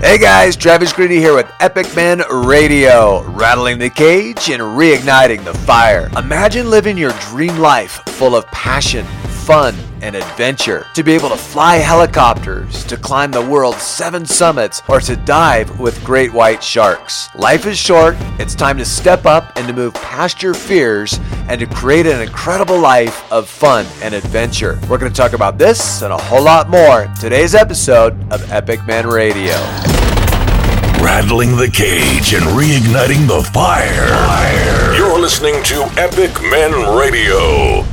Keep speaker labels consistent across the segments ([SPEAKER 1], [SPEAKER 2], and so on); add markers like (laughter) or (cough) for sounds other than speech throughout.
[SPEAKER 1] Hey guys, Travis Greedy here with Epic Man Radio, rattling the cage and reigniting the fire. Imagine living your dream life full of passion, fun, and adventure. To be able to fly helicopters, to climb the world's seven summits, or to dive with great white sharks. Life is short, it's time to step up and to move past your fears and to create an incredible life of fun and adventure. We're going to talk about this and a whole lot more in today's episode of Epic Men Radio.
[SPEAKER 2] Rattling the cage and reigniting the fire. fire. You're listening to Epic Men Radio.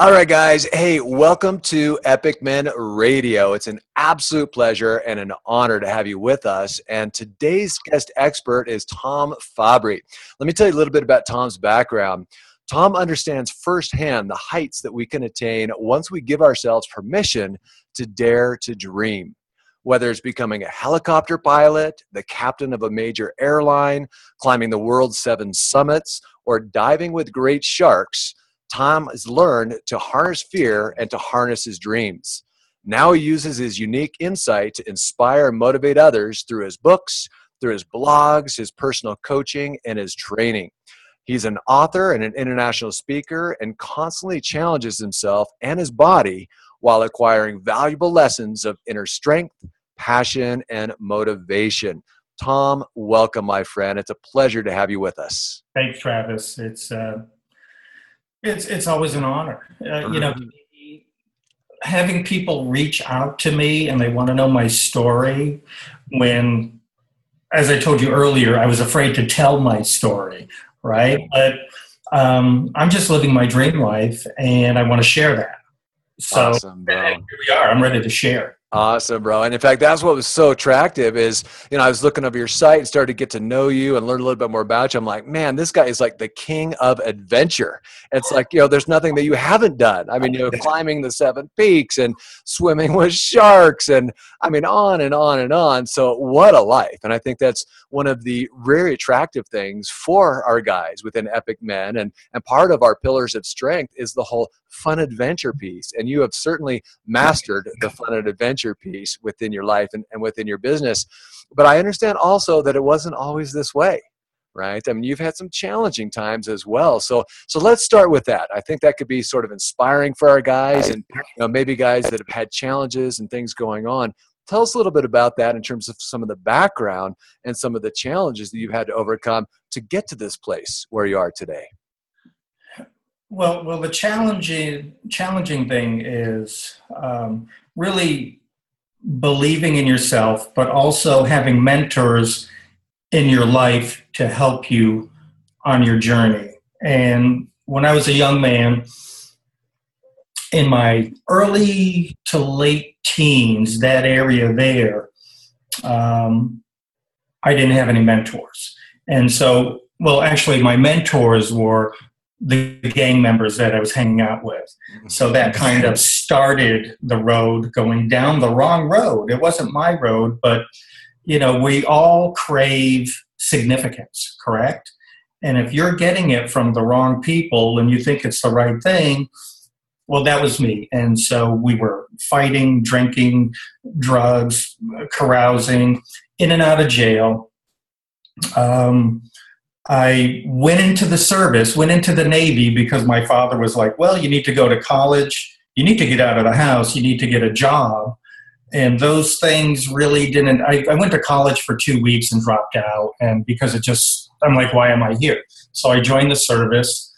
[SPEAKER 1] All right, guys. Hey, welcome to Epic Men Radio. It's an absolute pleasure and an honor to have you with us. And today's guest expert is Tom Fabry. Let me tell you a little bit about Tom's background. Tom understands firsthand the heights that we can attain once we give ourselves permission to dare to dream. Whether it's becoming a helicopter pilot, the captain of a major airline, climbing the world's seven summits, or diving with great sharks, Tom has learned to harness fear and to harness his dreams. Now he uses his unique insight to inspire and motivate others through his books, through his blogs, his personal coaching, and his training. He's an author and an international speaker and constantly challenges himself and his body while acquiring valuable lessons of inner strength, passion, and motivation. Tom, welcome, my friend. It's a pleasure to have you with us.
[SPEAKER 3] Thanks, Travis. It's uh, it's it's always an honor. Uh, you know, mm-hmm. having people reach out to me and they want to know my story when as I told you earlier, I was afraid to tell my story, right? But um, I'm just living my dream life and I want to share that. So awesome, (laughs) here we are. I'm ready to share.
[SPEAKER 1] Awesome, bro. And in fact, that's what was so attractive is, you know, I was looking over your site and started to get to know you and learn a little bit more about you. I'm like, man, this guy is like the king of adventure. It's like, you know, there's nothing that you haven't done. I mean, you know, climbing the seven peaks and swimming with sharks and I mean, on and on and on. So what a life. And I think that's one of the very attractive things for our guys within Epic Men. And, and part of our pillars of strength is the whole fun adventure piece. And you have certainly mastered the fun and adventure piece within your life and, and within your business. But I understand also that it wasn't always this way right? I mean you've had some challenging times as well. So so let's start with that. I think that could be sort of inspiring for our guys and you know maybe guys that have had challenges and things going on. Tell us a little bit about that in terms of some of the background and some of the challenges that you've had to overcome to get to this place where you are today.
[SPEAKER 3] Well, well, the challenging challenging thing is um, really believing in yourself, but also having mentors in your life to help you on your journey. And when I was a young man, in my early to late teens, that area there, um, I didn't have any mentors. And so, well, actually, my mentors were the gang members that I was hanging out with. So that kind of started the road going down the wrong road. It wasn't my road, but you know, we all crave significance, correct? And if you're getting it from the wrong people and you think it's the right thing, well, that was me. And so we were fighting, drinking, drugs, carousing, in and out of jail. Um, I went into the service, went into the Navy because my father was like, well, you need to go to college, you need to get out of the house, you need to get a job. And those things really didn't. I, I went to college for two weeks and dropped out. And because it just, I'm like, why am I here? So I joined the service.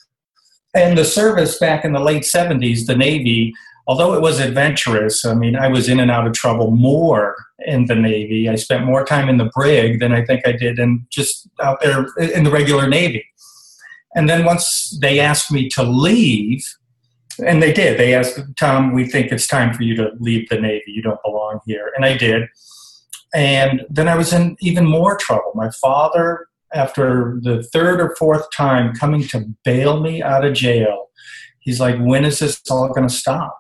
[SPEAKER 3] And the service back in the late 70s, the Navy, although it was adventurous, I mean, I was in and out of trouble more in the Navy. I spent more time in the brig than I think I did in just out there in the regular Navy. And then once they asked me to leave, and they did, they asked, Tom, we think it's time for you to leave the Navy. You don't belong here. And I did. And then I was in even more trouble. My father, after the third or fourth time coming to bail me out of jail, he's like, when is this all going to stop?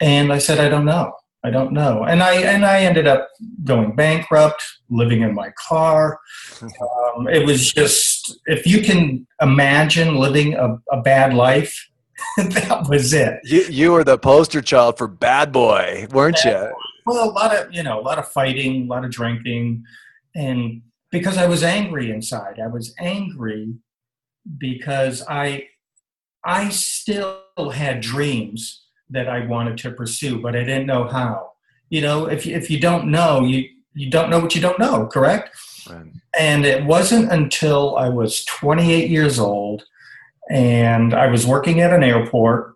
[SPEAKER 3] And I said, I don't know. I don't know. And I and I ended up going bankrupt, living in my car. Um, it was just if you can imagine living a, a bad life, (laughs) that was it.
[SPEAKER 1] You you were the poster child for bad boy, weren't bad you?
[SPEAKER 3] Well, a lot of you know, a lot of fighting, a lot of drinking, and because I was angry inside, I was angry because I I still had dreams that I wanted to pursue, but I didn't know how. You know, if if you don't know, you you don't know what you don't know, correct? Right. And it wasn't until I was 28 years old and I was working at an airport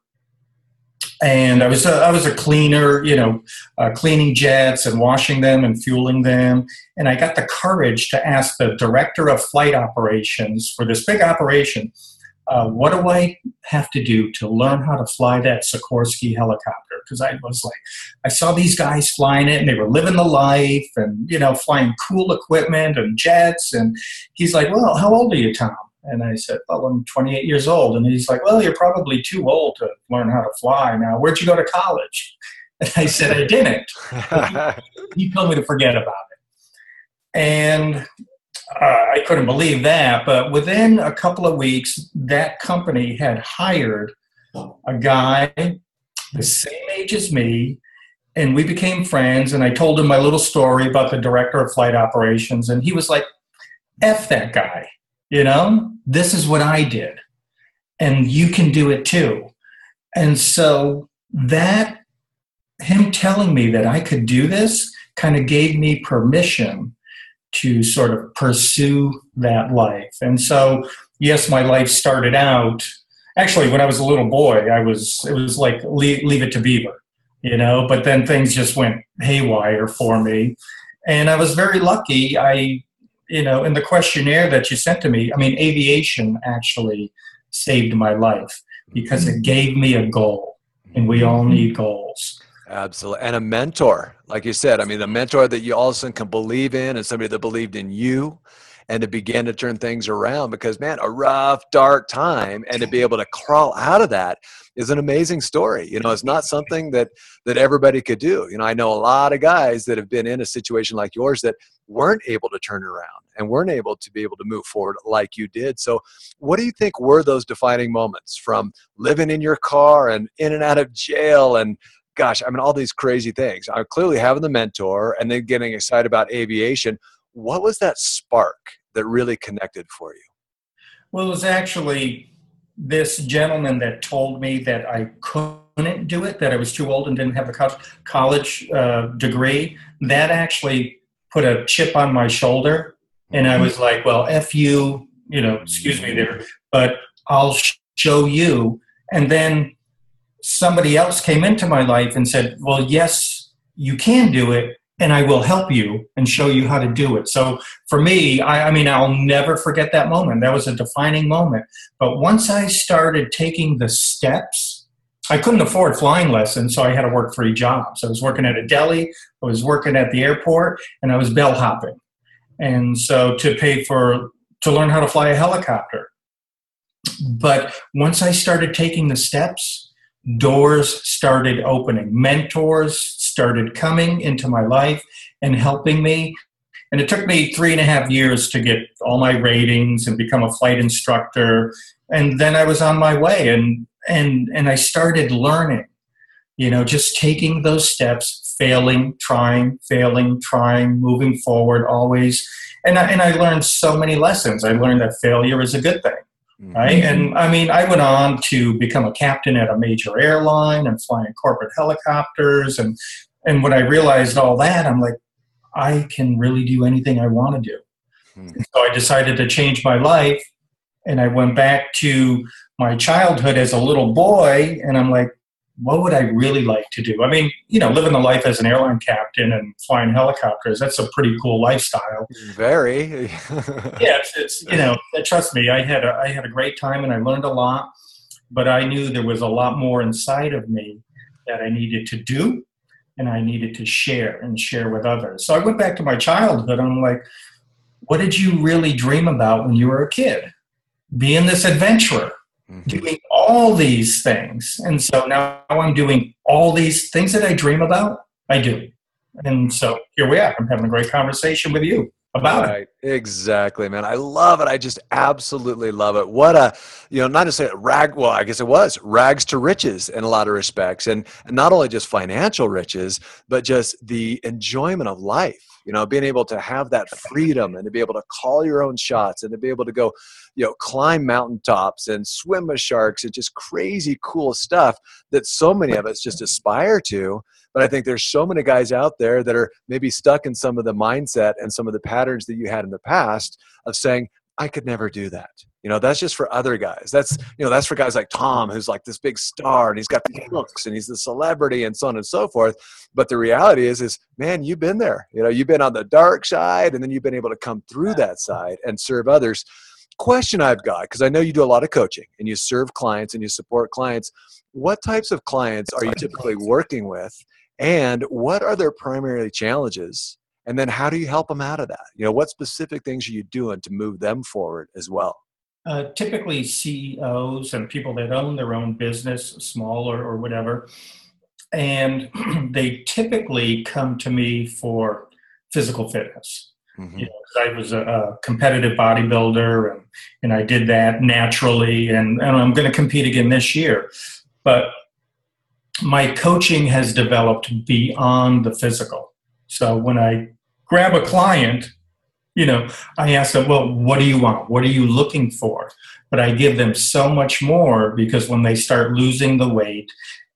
[SPEAKER 3] and I was a, I was a cleaner, you know, uh, cleaning jets and washing them and fueling them. And I got the courage to ask the director of flight operations for this big operation, uh, what do I have to do to learn how to fly that Sikorsky helicopter? Because I was like, I saw these guys flying it and they were living the life and you know flying cool equipment and jets. And he's like, well, how old are you, Tom? And I said, Well, I'm 28 years old. And he's like, Well, you're probably too old to learn how to fly now. Where'd you go to college? (laughs) And I said, I didn't. (laughs) he told me to forget about it. And uh, I couldn't believe that. But within a couple of weeks, that company had hired a guy the same age as me. And we became friends. And I told him my little story about the director of flight operations. And he was like, F that guy. You know, this is what I did, and you can do it too. And so that, him telling me that I could do this, kind of gave me permission to sort of pursue that life. And so, yes, my life started out. Actually, when I was a little boy, I was it was like leave, leave it to Beaver, you know. But then things just went haywire for me, and I was very lucky. I you know, in the questionnaire that you sent to me, I mean, aviation actually saved my life because it mm-hmm. gave me a goal, and we all mm-hmm. need goals.
[SPEAKER 1] Absolutely. And a mentor, like you said, I mean, the mentor that you also can believe in and somebody that believed in you and to begin to turn things around because, man, a rough, dark time and to be able to crawl out of that is an amazing story. You know, it's not something that that everybody could do. You know, I know a lot of guys that have been in a situation like yours that weren't able to turn around and weren't able to be able to move forward like you did. So, what do you think were those defining moments from living in your car and in and out of jail and gosh, I mean, all these crazy things. I'm clearly having the mentor and then getting excited about aviation. What was that spark that really connected for you?
[SPEAKER 3] Well, it was actually this gentleman that told me that I couldn't do it, that I was too old and didn't have a college uh, degree. That actually put a chip on my shoulder. And I was like, well, F you, you know, excuse me there, but I'll show you. And then somebody else came into my life and said, well, yes, you can do it, and I will help you and show you how to do it. So for me, I, I, mean, I'll never forget that moment. That was a defining moment. But once I started taking the steps, I couldn't afford flying lessons, so I had to work three jobs. I was working at a deli, I was working at the airport, and I was bellhopping. And so to pay for to learn how to fly a helicopter. But once I started taking the steps, doors started opening. Mentors started coming into my life and helping me. And it took me three and a half years to get all my ratings and become a flight instructor. And then I was on my way and and and I started learning, you know, just taking those steps, failing, trying, failing, trying, moving forward always. And I, and I learned so many lessons. I learned that failure is a good thing. Right? And I mean, I went on to become a captain at a major airline and flying corporate helicopters. And, and when I realized all that, I'm like, I can really do anything I want to do. Mm-hmm. So I decided to change my life. And I went back to my childhood as a little boy. And I'm like, what would I really like to do? I mean, you know, living the life as an airline captain and flying helicopters, that's a pretty cool lifestyle.
[SPEAKER 1] Very. (laughs)
[SPEAKER 3] yeah, it's, it's, you know, trust me, I had a, I had a great time and I learned a lot, but I knew there was a lot more inside of me that I needed to do and I needed to share and share with others. So I went back to my childhood. I'm like, what did you really dream about when you were a kid? Being this adventurer mm-hmm. doing all these things. And so now I'm doing all these things that I dream about, I do. And so here we are. I'm having a great conversation with you. about right.
[SPEAKER 1] it. Exactly, man. I love it. I just absolutely love it. What a, you know, not to say rag, well, I guess it was rags to riches in a lot of respects. And, and not only just financial riches, but just the enjoyment of life you know being able to have that freedom and to be able to call your own shots and to be able to go you know climb mountaintops and swim with sharks it's just crazy cool stuff that so many of us just aspire to but I think there's so many guys out there that are maybe stuck in some of the mindset and some of the patterns that you had in the past of saying, I could never do that. You know, that's just for other guys. That's, you know, that's for guys like Tom, who's like this big star and he's got the looks and he's the celebrity and so on and so forth. But the reality is, is man, you've been there. You know, you've been on the dark side and then you've been able to come through that side and serve others. Question I've got, because I know you do a lot of coaching and you serve clients and you support clients. What types of clients are you typically working with? and what are their primary challenges? And then how do you help them out of that? You know what specific things are you doing to move them forward as well?
[SPEAKER 3] Uh, typically ceos and people that own their own business small or, or whatever. And (clears throat) they typically come to me for physical fitness mm-hmm. you know, i was a, a, competitive bodybuilder and, and i did that naturally and, and i'm going to compete again this year but my coaching has developed beyond the physical. So when I grab a client, you know, I ask them, well, what do you want? What are you looking for? But I give them so much more because when they start losing the weight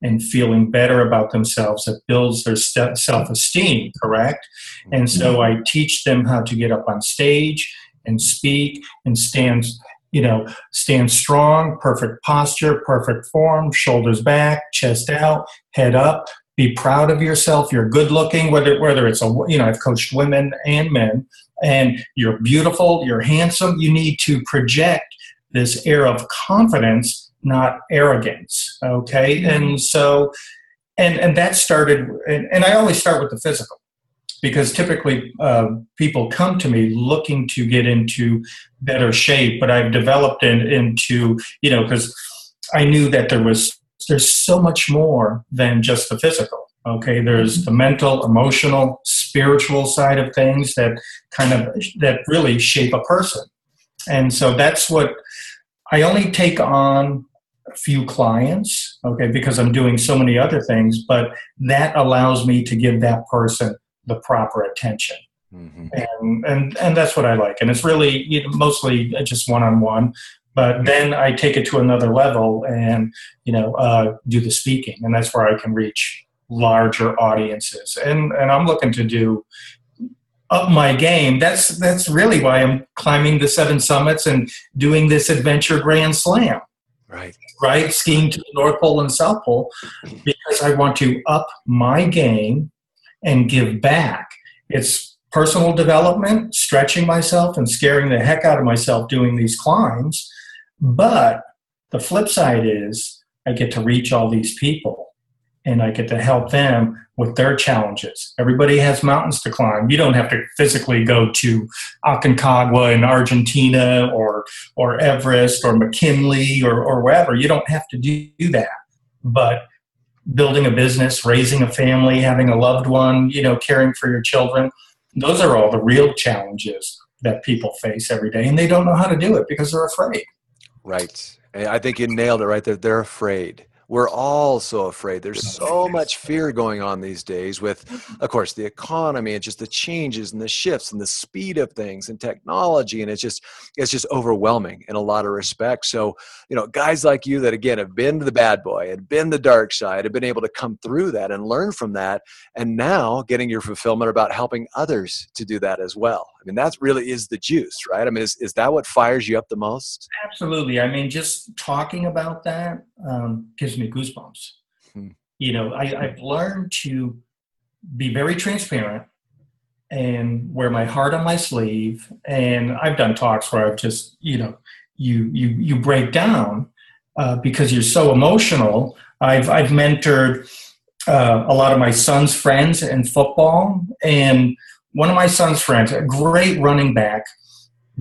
[SPEAKER 3] and feeling better about themselves, that builds their self esteem, correct? And so mm-hmm. I teach them how to get up on stage and speak and stand you know, stand strong, perfect posture, perfect form, shoulders back, chest out, head up. Be proud of yourself. You're good looking, whether whether it's a you know I've coached women and men, and you're beautiful, you're handsome. You need to project this air of confidence, not arrogance. Okay, mm-hmm. and so, and and that started, and, and I always start with the physical because typically uh, people come to me looking to get into better shape but i've developed it into you know because i knew that there was there's so much more than just the physical okay there's the mental emotional spiritual side of things that kind of that really shape a person and so that's what i only take on few clients okay because i'm doing so many other things but that allows me to give that person the proper attention. Mm-hmm. And, and and that's what I like. And it's really you know, mostly just one on one. But then I take it to another level and you know uh, do the speaking, and that's where I can reach larger audiences. And and I'm looking to do up my game. That's that's really why I'm climbing the seven summits and doing this adventure grand slam.
[SPEAKER 1] Right.
[SPEAKER 3] Right. Skiing to the North Pole and South Pole because I want to up my game and give back. It's personal development, stretching myself and scaring the heck out of myself doing these climbs. But the flip side is I get to reach all these people and I get to help them with their challenges. Everybody has mountains to climb. You don't have to physically go to Aconcagua in Argentina or or Everest or McKinley or, or wherever. You don't have to do that. But building a business, raising a family, having a loved one, you know, caring for your children. Those are all the real challenges that people face every day, and they don't know how to do it because they're afraid.
[SPEAKER 1] Right. I think you nailed it right there. They're afraid we're all so afraid. There's so much fear going on these days with, mm-hmm. of course, the economy and just the changes and the shifts and the speed of things and technology. And it's just, it's just overwhelming in a lot of respects. So, you know, guys like you that again have been the bad boy and been the dark side, have been able to come through that and learn from that. And now getting your fulfillment about helping others to do that as well. Mean, that really is the juice, right? I mean, is, is that what fires you up the most?
[SPEAKER 3] Absolutely. I mean, just talking about that um, gives gives me goosebumps. Hmm. You know, I, I've learned to be very transparent and wear my heart on my sleeve. And I've done talks where I've just, you know, you you you break down uh, because you're so emotional. I've I've mentored uh, a lot of my son's friends in football, and one of my son's friends, a great running back,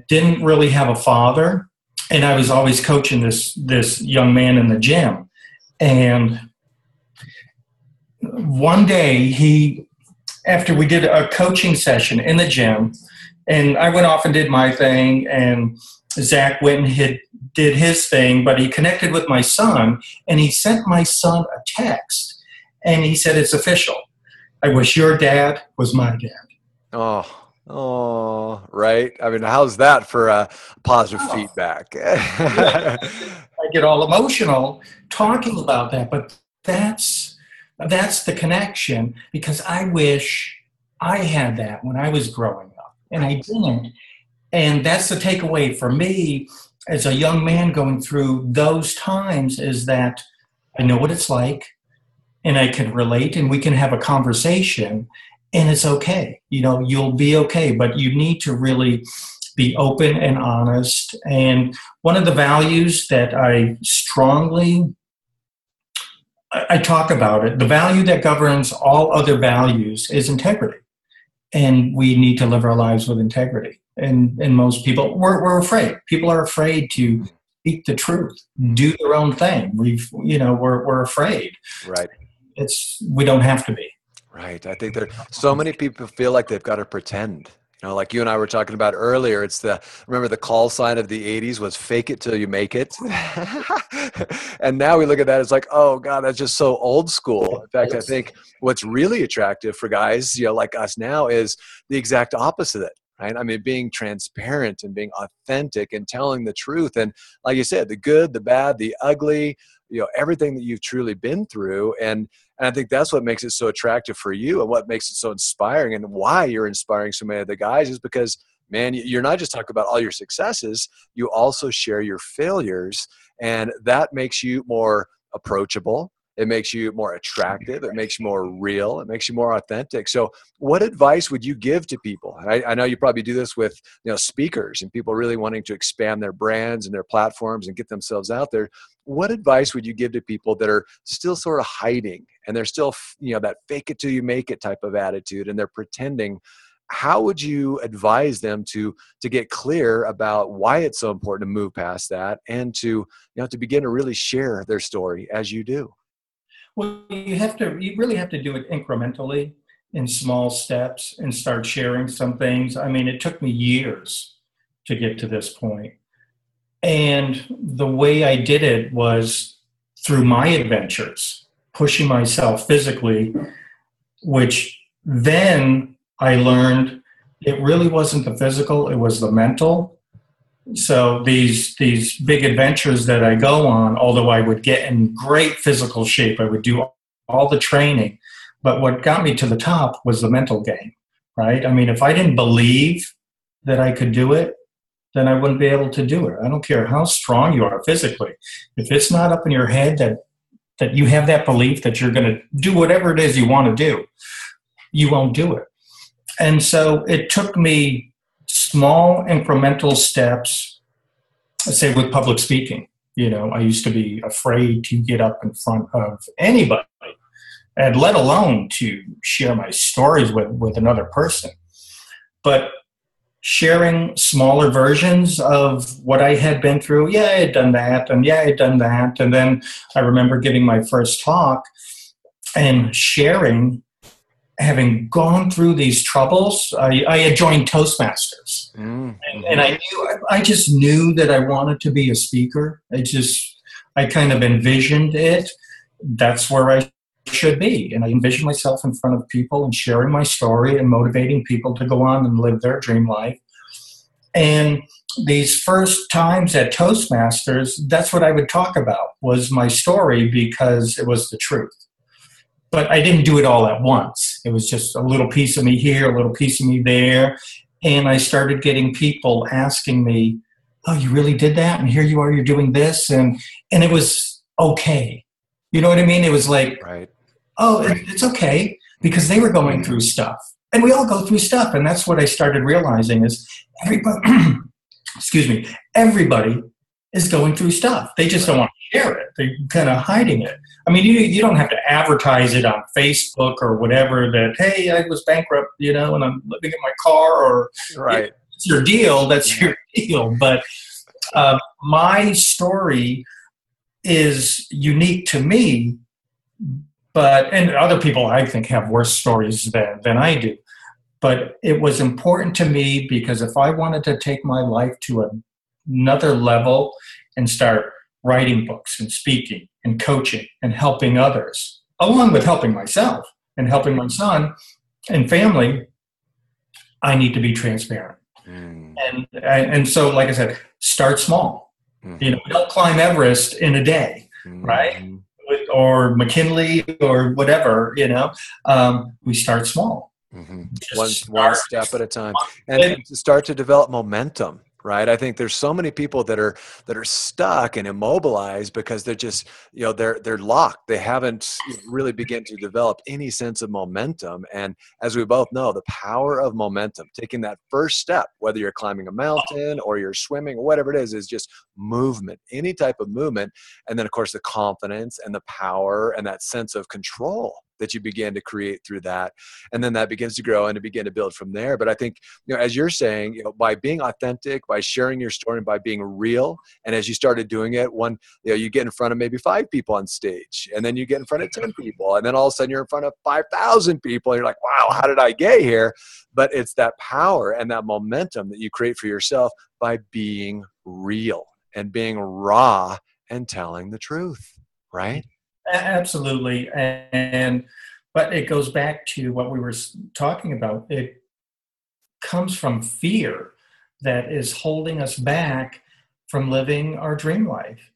[SPEAKER 3] didn't really have a father, and I was always coaching this this young man in the gym, and one day he, after we did a coaching session in the gym, And I went off and did my thing, and Zach went and hit, did his thing, but he connected with my son, and he sent my son a text, and he said, It's official. I wish your dad was my dad.
[SPEAKER 1] Oh, Oh, right. I mean, how's that for uh, positive oh. feedback? (laughs)
[SPEAKER 3] I get all emotional talking about that, but that's that's the connection because I wish I had that when I was growing up, and I didn't. And that's the takeaway for me as a young man going through those times is that I know what it's like, and I can relate, and we can have a conversation and it's okay. You know, you'll be okay, but you need to really be open and honest. And one of the values that I strongly I talk about it, the value that governs all other values is integrity. And we need to live our lives with integrity. And and most people we're we're afraid. People are afraid to speak the truth, mm-hmm. do their own thing. We've you know, we're we're afraid.
[SPEAKER 1] Right.
[SPEAKER 3] It's we don't have to be.
[SPEAKER 1] Right. I think there so many people feel like they've got to pretend. You know, like you and I were talking about earlier, it's the remember the call sign of the 80s was fake it till you make it. (laughs) and now we look at that it's like, oh God, that's just so old school. In fact, I think what's really attractive for guys, you know, like us now is the exact opposite right? I mean, being transparent and being authentic and telling the truth. And like you said, the good, the bad, the ugly, you know, everything that you've truly been through. And and I think that's what makes it so attractive for you and what makes it so inspiring and why you're inspiring so many of the guys is because, man, you're not just talking about all your successes, you also share your failures. And that makes you more approachable. It makes you more attractive. It makes you more real. It makes you more authentic. So, what advice would you give to people? I, I, know you probably do this with you know speakers and people really wanting to expand their brands and their platforms and get themselves out there what advice would you give to people that are still sort of hiding and they're still you know that fake it till you make it type of attitude and they're pretending how would you advise them to to get clear about why it's so important to move past that and to you know to begin to really share their story as you do
[SPEAKER 3] well you have to you really have to do it incrementally in small steps and start sharing some things i mean it took me years to get to this point and the way I did it was through my adventures, pushing myself physically, which then I learned it really wasn't the physical, it was the mental. So these these big adventures that I go on, although I would get in great physical shape, I would do all the training, but what got me to the top was the mental game, right? I mean, if I didn't believe that I could do it, then I wouldn't be able to do it. I don't care how strong you are physically. If it's not up in your head that that you have that belief that you're going to do whatever it is you want to do, you won't do it. And so it took me small incremental steps, say with public speaking. You know, I used to be afraid to get up in front of anybody, and let alone to share my stories with, with another person. But sharing smaller versions of what I had been through. Yeah, I had done that, and yeah, I had done that. And then I remember giving my first talk and sharing, having gone through these troubles. I, I had joined Toastmasters, mm-hmm. and, and, I knew I just knew that I wanted to be a speaker. I just I kind of envisioned it. That's where I should be. And I envisioned myself in front of people and sharing my story and motivating people to go on and live their dream life. And these first times at Toastmasters, that's what I would talk about was my story because it was the truth. But I didn't do it all at once. It was just a little piece of me here, a little piece of me there. And I started getting people asking me, Oh, you really did that? And here you are, you're doing this. And and it was okay. You know what I mean? It was like,
[SPEAKER 1] right
[SPEAKER 3] oh, it's okay because they were going through stuff. And we all go through stuff. And that's what I started realizing is everybody, (clears throat) excuse me, everybody is going through stuff. They just don't want to share it. They're kind of hiding it. I mean, you, you don't have to advertise it on Facebook or whatever that, hey, I was bankrupt, you know, and I'm living in my car or
[SPEAKER 1] right.
[SPEAKER 3] it's your deal. That's your (laughs) deal. But uh, my story is unique to me but and other people I think have worse stories than than I do. but it was important to me because if I wanted to take my life to another level and start writing books and speaking and coaching and helping others, along with helping myself and helping my son and family, I need to be transparent. Mm. And, and so, like I said, start small. Mm. You know, don't climb Everest in a day, mm. right? Or McKinley or whatever. You know, um, we start small.
[SPEAKER 1] Mm-hmm. One one step at a time, and, and start to develop momentum right? I think there's so many people that are that are stuck and immobilized because they're just you know they're they're locked. They haven't really begin to develop any sense of momentum. And as we both know the power of momentum taking that first step whether you're climbing a mountain or you're swimming or whatever it is is just movement any type of movement. And then of course the confidence and the power and that sense of control that you begin to create through that. And then that begins to grow and to begin to build from there. But i think you know as you're saying you know by being authentic by sharing your story and by being real and as you started doing it one you know you get in front of maybe five people on stage and then you get in front of 10 people and then all of a sudden you're in front of 5000 people and you're like wow how did i get here? But it's that power and that momentum that you create for yourself by being real and being raw and telling the truth right
[SPEAKER 3] Absolutely, and but it goes back to what we were talking about. It comes from fear that is holding us back from living our dream life.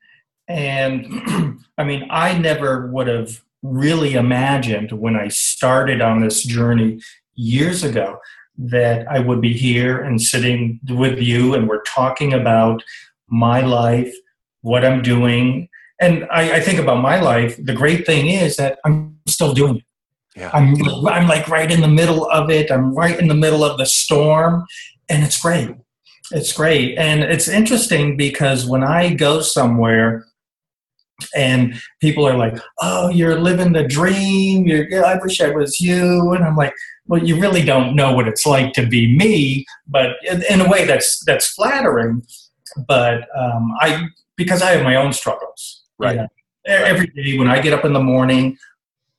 [SPEAKER 3] And (clears throat) I mean, I never would have really imagined when I started on this journey years ago that I would be here and sitting with you and we're talking about my life, what I'm doing, and I, I, think about my life. The great thing is that I'm still doing it. Yeah. I'm I'm like right in the middle of it. I'm right in the middle of the storm, and it's great. It's great, and it's interesting because when I go somewhere and people are like, "Oh, you're living the dream. You're, I wish I was you," and I'm like, "Well, you really don't know what it's like to be me." But in, in a way, that's that's flattering. But um, I because I have my own struggles.
[SPEAKER 1] Right. You know,
[SPEAKER 3] every day when I get up in the morning,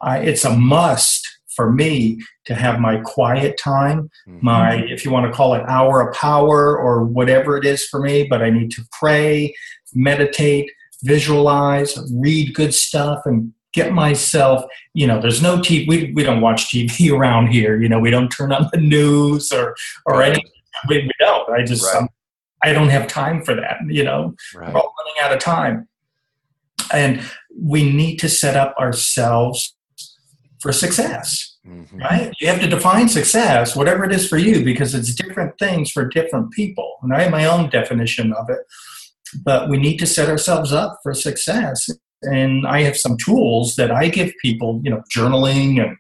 [SPEAKER 3] I, it's a must for me to have my quiet time, mm-hmm. my, if you want to call it hour of power or whatever it is for me, but I need to pray, meditate, visualize, read good stuff, and get myself, you know, there's no TV, we, we don't watch TV (laughs) around here, you know, we don't turn on the news or, or anything. We, we don't. I just, right. I don't have time for that, you know, right. we're all running out of time. And we need to set up ourselves for success, mm-hmm. right? You have to define success, whatever it is for you, because it's different things for different people. And I have my own definition of it. But we need to set ourselves up for success. And I have some tools that I give people, you know, journaling and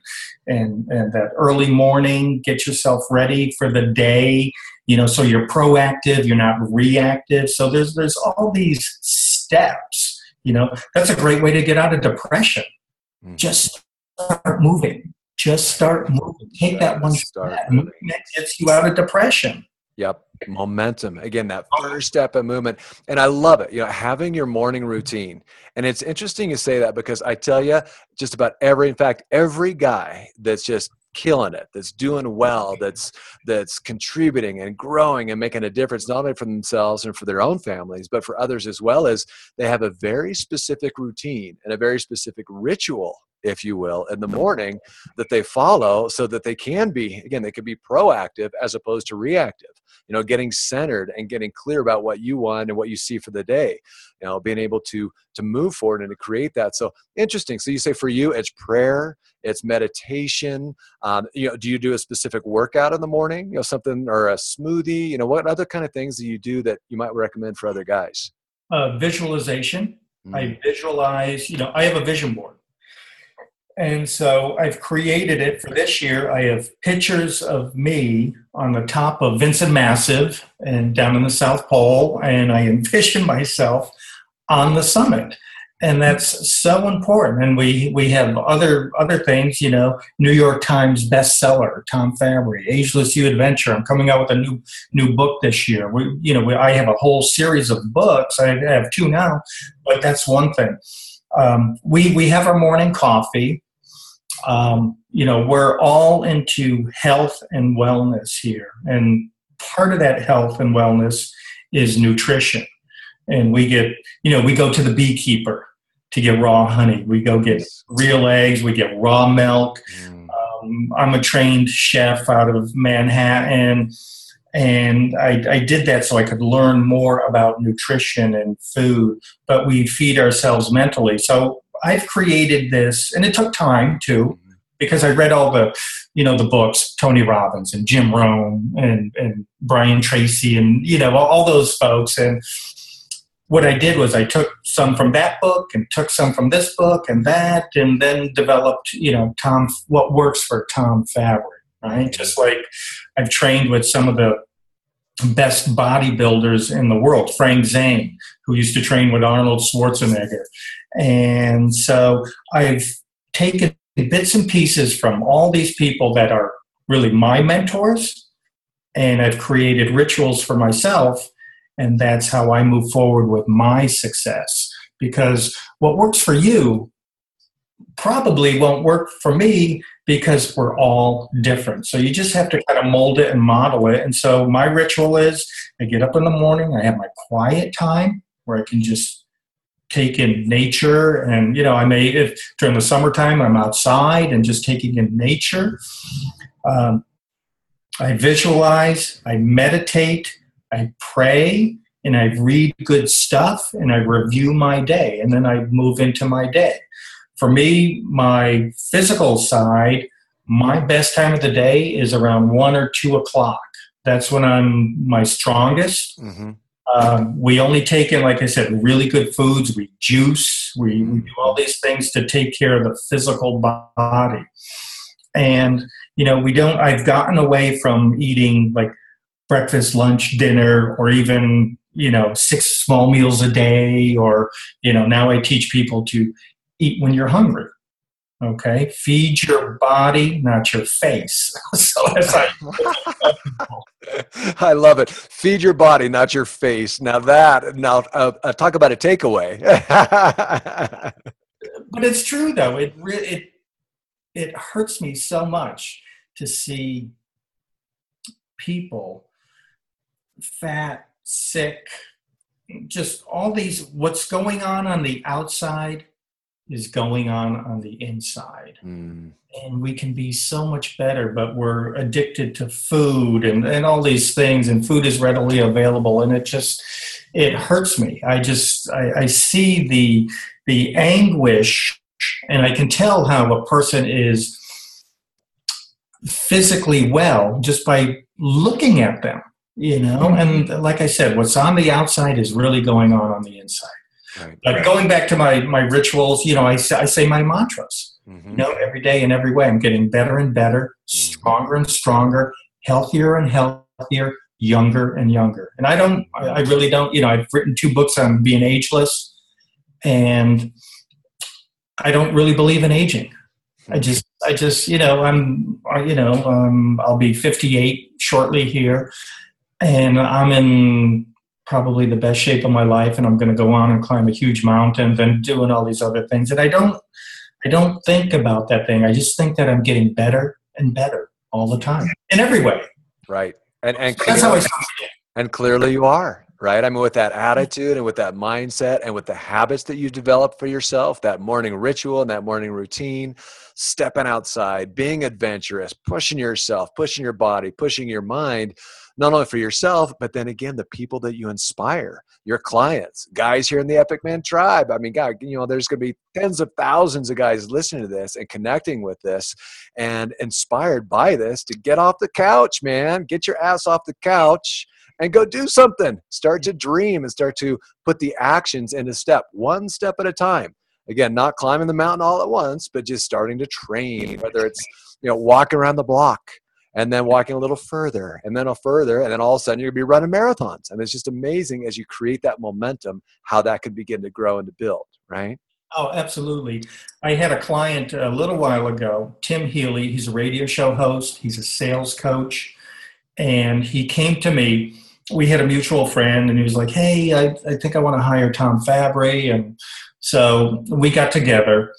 [SPEAKER 3] and and that early morning, get yourself ready for the day, you know, so you're proactive, you're not reactive. So there's there's all these steps you know, that's a great way to get out of depression. Mm-hmm. Just start moving. Just start moving. Take that one start step. Moving. That gets you out of depression.
[SPEAKER 1] Yep. Momentum. Again, that first step of movement. And I love it. You know, having your morning routine. And it's interesting you say that because I tell you, just about every, in fact, every guy that's just killing it that's doing well that's that's contributing and growing and making a difference not only for themselves and for their own families but for others as well as they have a very specific routine and a very specific ritual if you will, in the morning that they follow so that they can be, again, they can be proactive as opposed to reactive. You know, getting centered and getting clear about what you want and what you see for the day. You know, being able to to move forward and to create that. So interesting. So you say for you, it's prayer, it's meditation. Um, you know, do you do a specific workout in the morning? You know, something or a smoothie. You know, what other kind of things do you do that you might recommend for other guys?
[SPEAKER 3] Uh, visualization. Mm. I visualize. You know, I have a vision board. And so I've created it for this year. I have pictures of me on the top of Vinson Massif and down in the South Pole, and I envision myself on the summit. And that's so important. And we, we have other other things, you know, New York Times bestseller, Tom Fabry, Ageless You Adventure. I'm coming out with a new new book this year. We, you know, we, I have a whole series of books. I have two now, but that's one thing. Um, we we have our morning coffee um, you know, we're all into health and wellness here. And part of that health and wellness is nutrition. And we get, you know, we go to the beekeeper to get raw honey. We go get real eggs. We get raw milk. Mm. Um, I'm a trained chef out of Manhattan. And I, I, did that so I could learn more about nutrition and food, but we feed ourselves mentally. So I've created this, and it took time too, because I read all the, you know, the books, Tony Robbins and Jim Rohn and, and Brian Tracy and, you know, all, all those folks. And what I did was I took some from that book and took some from this book and that, and then developed, you know, Tom, what works for Tom Fabry, right? Just like I've trained with some of the best bodybuilders in the world, Frank Zane, who used to train with Arnold Schwarzenegger. And so I've taken bits and pieces from all these people that are really my mentors, and I've created rituals for myself. And that's how I move forward with my success. Because what works for you probably won't work for me because we're all different. So you just have to kind of mold it and model it. And so my ritual is I get up in the morning, I have my quiet time where I can just take in nature and you know i may if during the summertime i'm outside and just taking in nature um, i visualize i meditate i pray and i read good stuff and i review my day and then i move into my day for me, my physical side, my best time of the day is around one or two o'clock. That's when I'm my strongest. Mm-hmm. Um, we only take in, like I said, really good foods. We juice. We, we do all these things to take care of the physical body. And you know, we don't. I've gotten away from eating like breakfast, lunch, dinner, or even you know six small meals a day. Or you know, now I teach people to eat when you're hungry. Okay, feed your body, not your face. (laughs) so I, (laughs)
[SPEAKER 1] I love it. Feed your body, not your face. Now that now uh, uh, talk about a takeaway. (laughs)
[SPEAKER 3] but it's true though. It it it hurts me so much to see people fat, sick, just all these what's going on on the outside is going on on the inside. Mm. And we can be so much better, but we're addicted to food and, and all these things, and food is readily available, and it just it hurts me. I just I, I see the the anguish, and I can tell how a person is physically well just by looking at them, you know. Mm-hmm. And like I said, what's on the outside is really going on on the inside. Right. But right. going back to my my rituals, you know, I say, I say my mantras. Mm-hmm. You know, every day in every way, I'm getting better and better, mm-hmm. stronger and stronger, healthier and healthier, younger and younger. And I don't, I really don't. You know, I've written two books on being ageless, and I don't really believe in aging. I mm-hmm. just, I just, you know, I'm, you know, um, I'll be 58 shortly here, and I'm in probably the best shape of my life and I'm going to go on and climb a huge mountain and doing all these other things. And I don't, I don't think about that thing. I just think that I'm getting better and better all the time in every way.
[SPEAKER 1] Right. And, and that's how I And clearly you are right? I mean, with that attitude and with that mindset and with the habits that you develop for yourself, that morning ritual and that morning routine, stepping outside, being adventurous, pushing yourself, pushing your body, pushing your mind, not only for yourself, but then again, the people that you inspire, your clients, guys here in the Epic Man tribe. I mean, God, you know, there's going to be tens of thousands of guys listening to this and connecting with this and inspired by this to get off the couch, man. Get your ass off the couch and go do something. Start to dream and start to put the actions into step, one step at a time. Again, not climbing the mountain all at once, but just starting to train, whether it's you know walking around the block and then walking a little further and then a further and then all of a sudden you're going to be running marathons. And it's just amazing as you create that momentum how that can begin to grow and to build right?
[SPEAKER 3] Oh absolutely. I had a client a little while ago tim healy. He's a radio show host. He's a sales coach. And he came to me. We had a mutual friend and he was like hey i, I think i want to hire tom fabry. And so we got together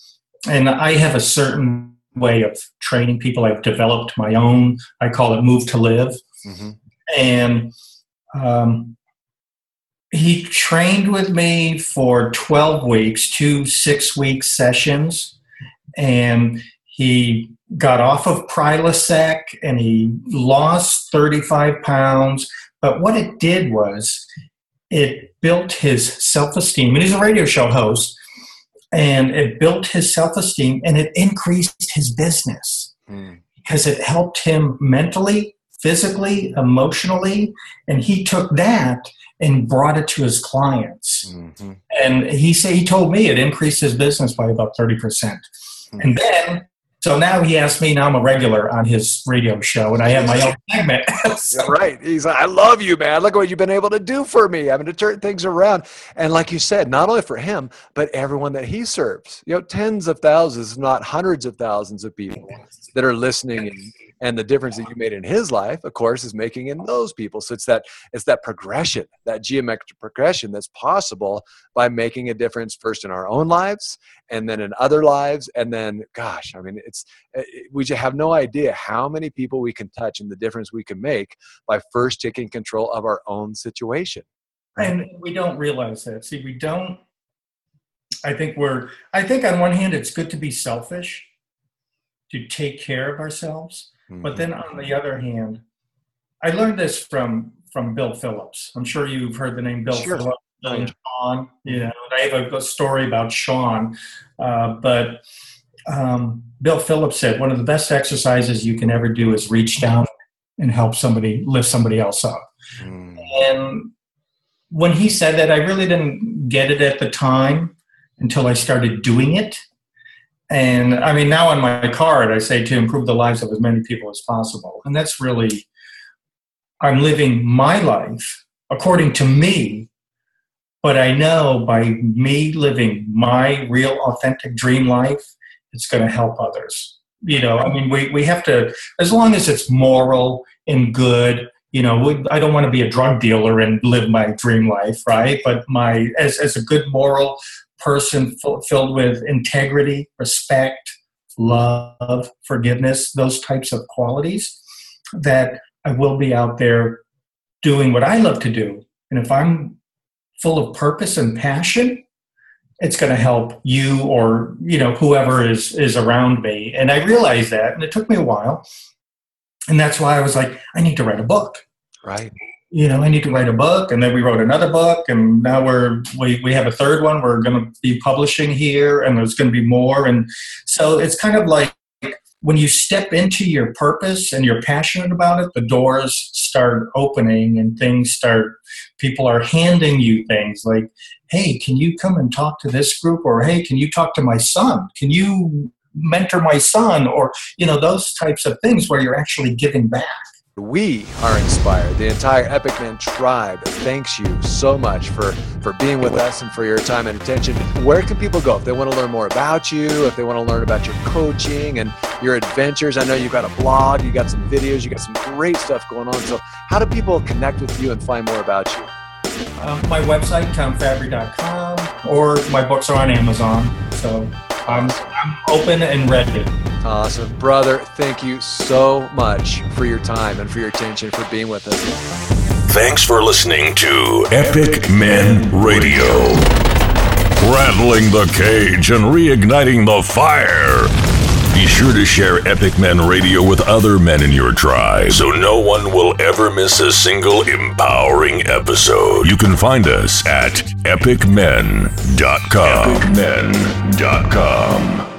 [SPEAKER 3] and i have a certain way of training people. I've developed my own. I call it Move to Live, mm-hmm. and um, he trained with me for 12 weeks, two six week sessions, and he got off of Prilosec and he lost 35 pounds. But what it did was it built his self esteem. And he's a radio show host, and it built his self esteem and it increased his business mm. because it helped him mentally, physically, emotionally. And he took that and brought it to his clients. Mm-hmm. And he said he told me it increased his business by about 30%. Mm-hmm. And then so now he asked me. Now I'm a regular on his radio show, and I have my own (laughs) segment. (laughs)
[SPEAKER 1] so. Right? He's like, "I love you, man. Look at what you've been able to do for me. I'm going to turn things around." And like you said, not only for him, but everyone that he serves. You know, tens of thousands, not hundreds of thousands of people that are listening and and the difference that you made in his life of course is making in those people. So it's that it's that progression that geometric progression that's possible by making a difference first in our own lives and then in other lives. And then gosh i mean it's eh, eh, we just have no idea how many people we can touch and the difference we can make by first taking control of our own situation.
[SPEAKER 3] And we don't realize that. See we don't i think we're i think on one hand it's good to be selfish to take care of ourselves Mm-hmm. But then on the other hand, I learned this from from Bill Phillips. I'm sure you've heard the name Bill sure. Phillips. Bill and Sean, you know, I have a story about Sean, uh, but um, Bill Phillips said one of the best exercises you can ever do is reach down and help somebody lift somebody else up. Mm. And when he said that, I really didn't get it at the time until I started doing it. And I mean, now on my card, I say to improve the lives of as many people as possible. And that's really, I'm living my life according to me, but I know by me living my real, authentic dream life, it's going to help others. You know, I mean, we, we have to, as long as it's moral and good, you know, we, I don't want to be a drug dealer and live my dream life, right? But my, as, as a good moral, person filled with integrity, respect, love, forgiveness, those types of qualities, that I will be out there doing what I love to do. And if I'm full of purpose and passion, it's going to help you or you know whoever is is around me. And i realized that and it took me a while. And that's why i was like i need to write a book.
[SPEAKER 1] Right
[SPEAKER 3] you know, I need to write a book. And then we wrote another book. And now we're, we, we have a third one we're going to be publishing here. And there's going to be more. And so it's kind of like when you step into your purpose and you're passionate about it, the doors start opening and things start, people are handing you things like, hey, can you come and talk to this group? Or hey, can you talk to my son? Can you mentor my son? Or, you know, those types of things where you're actually giving back.
[SPEAKER 1] We are inspired. The entire Epic Man tribe thanks you so much for, for being with us and for your time and attention. Where can people go if they want to learn more about you, if they want to learn about your coaching and your adventures? I know you've got a blog, you've got some videos, you got some great stuff going on. So, how do people connect with you and find more about you?
[SPEAKER 3] Um, my website, tomfabry.com, or my books are on Amazon. So, I'm, I'm open and ready.
[SPEAKER 1] Awesome. Brother, thank you so much for your time and for your attention, for being with us.
[SPEAKER 2] Thanks for listening to Epic Men Radio. Rattling the cage and reigniting the fire. Be sure to share Epic Men Radio with other men in your tribe so no one will ever miss a single empowering episode. You can find us at epicmen.com. Epicmen.com.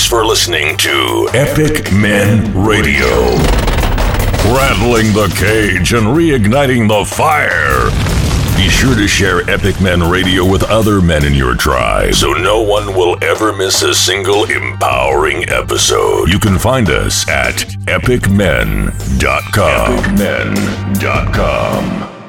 [SPEAKER 2] Thanks for listening to Epic Men Radio. Rattling the cage and reigniting the fire. Be sure to share Epic Men Radio with other men in your tribe so no one will ever miss a single empowering episode. You can find us at epicmen.com. Epicmen.com.